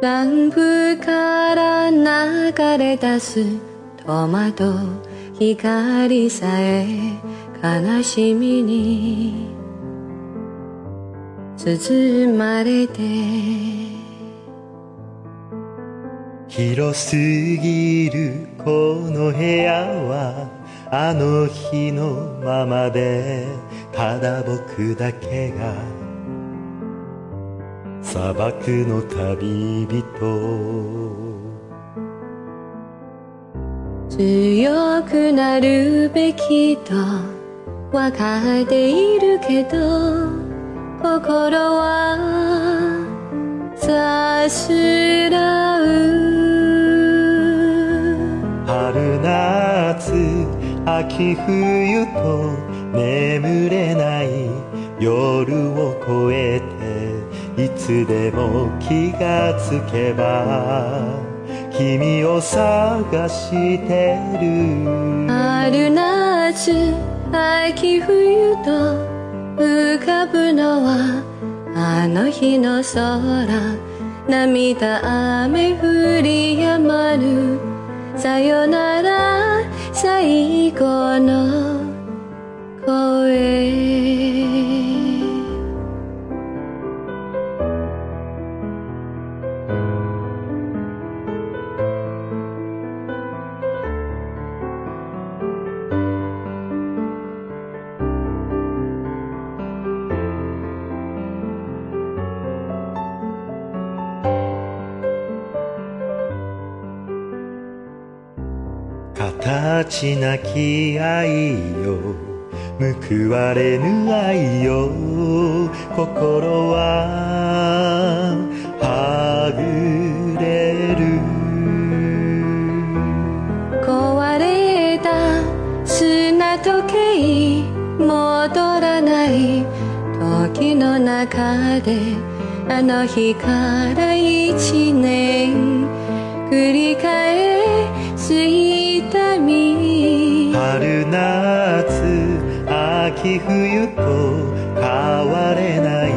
南部から流れ出すトマト光さえ悲しみに。包まれて。広すぎるこの部屋はあの日のままでただ僕だけが砂漠の旅人。強くなるべきとわかっているけど心はさすらう春夏秋冬と眠れない夜を越えていつでも気がつけば君を探してる。春夏秋冬と浮かぶのはあの日の空。涙雨降り止まる。さよなら最後の。形なき愛よ。報われぬ愛よ。心ははぐれる。壊れた砂時計戻らない時の中であの日から一年繰り返す夏秋冬と変われない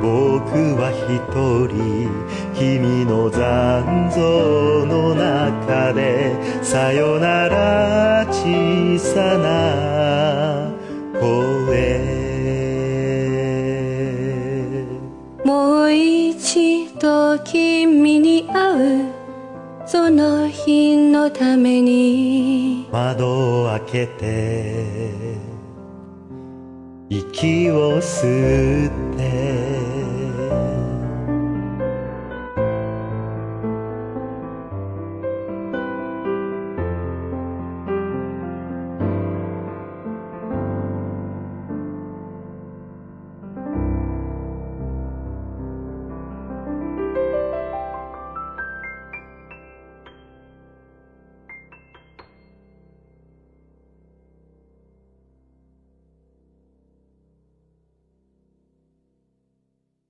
僕は一人君の残像の中でさよなら小さな声もう一度君に会うその日のために。窓を開けて息を吸って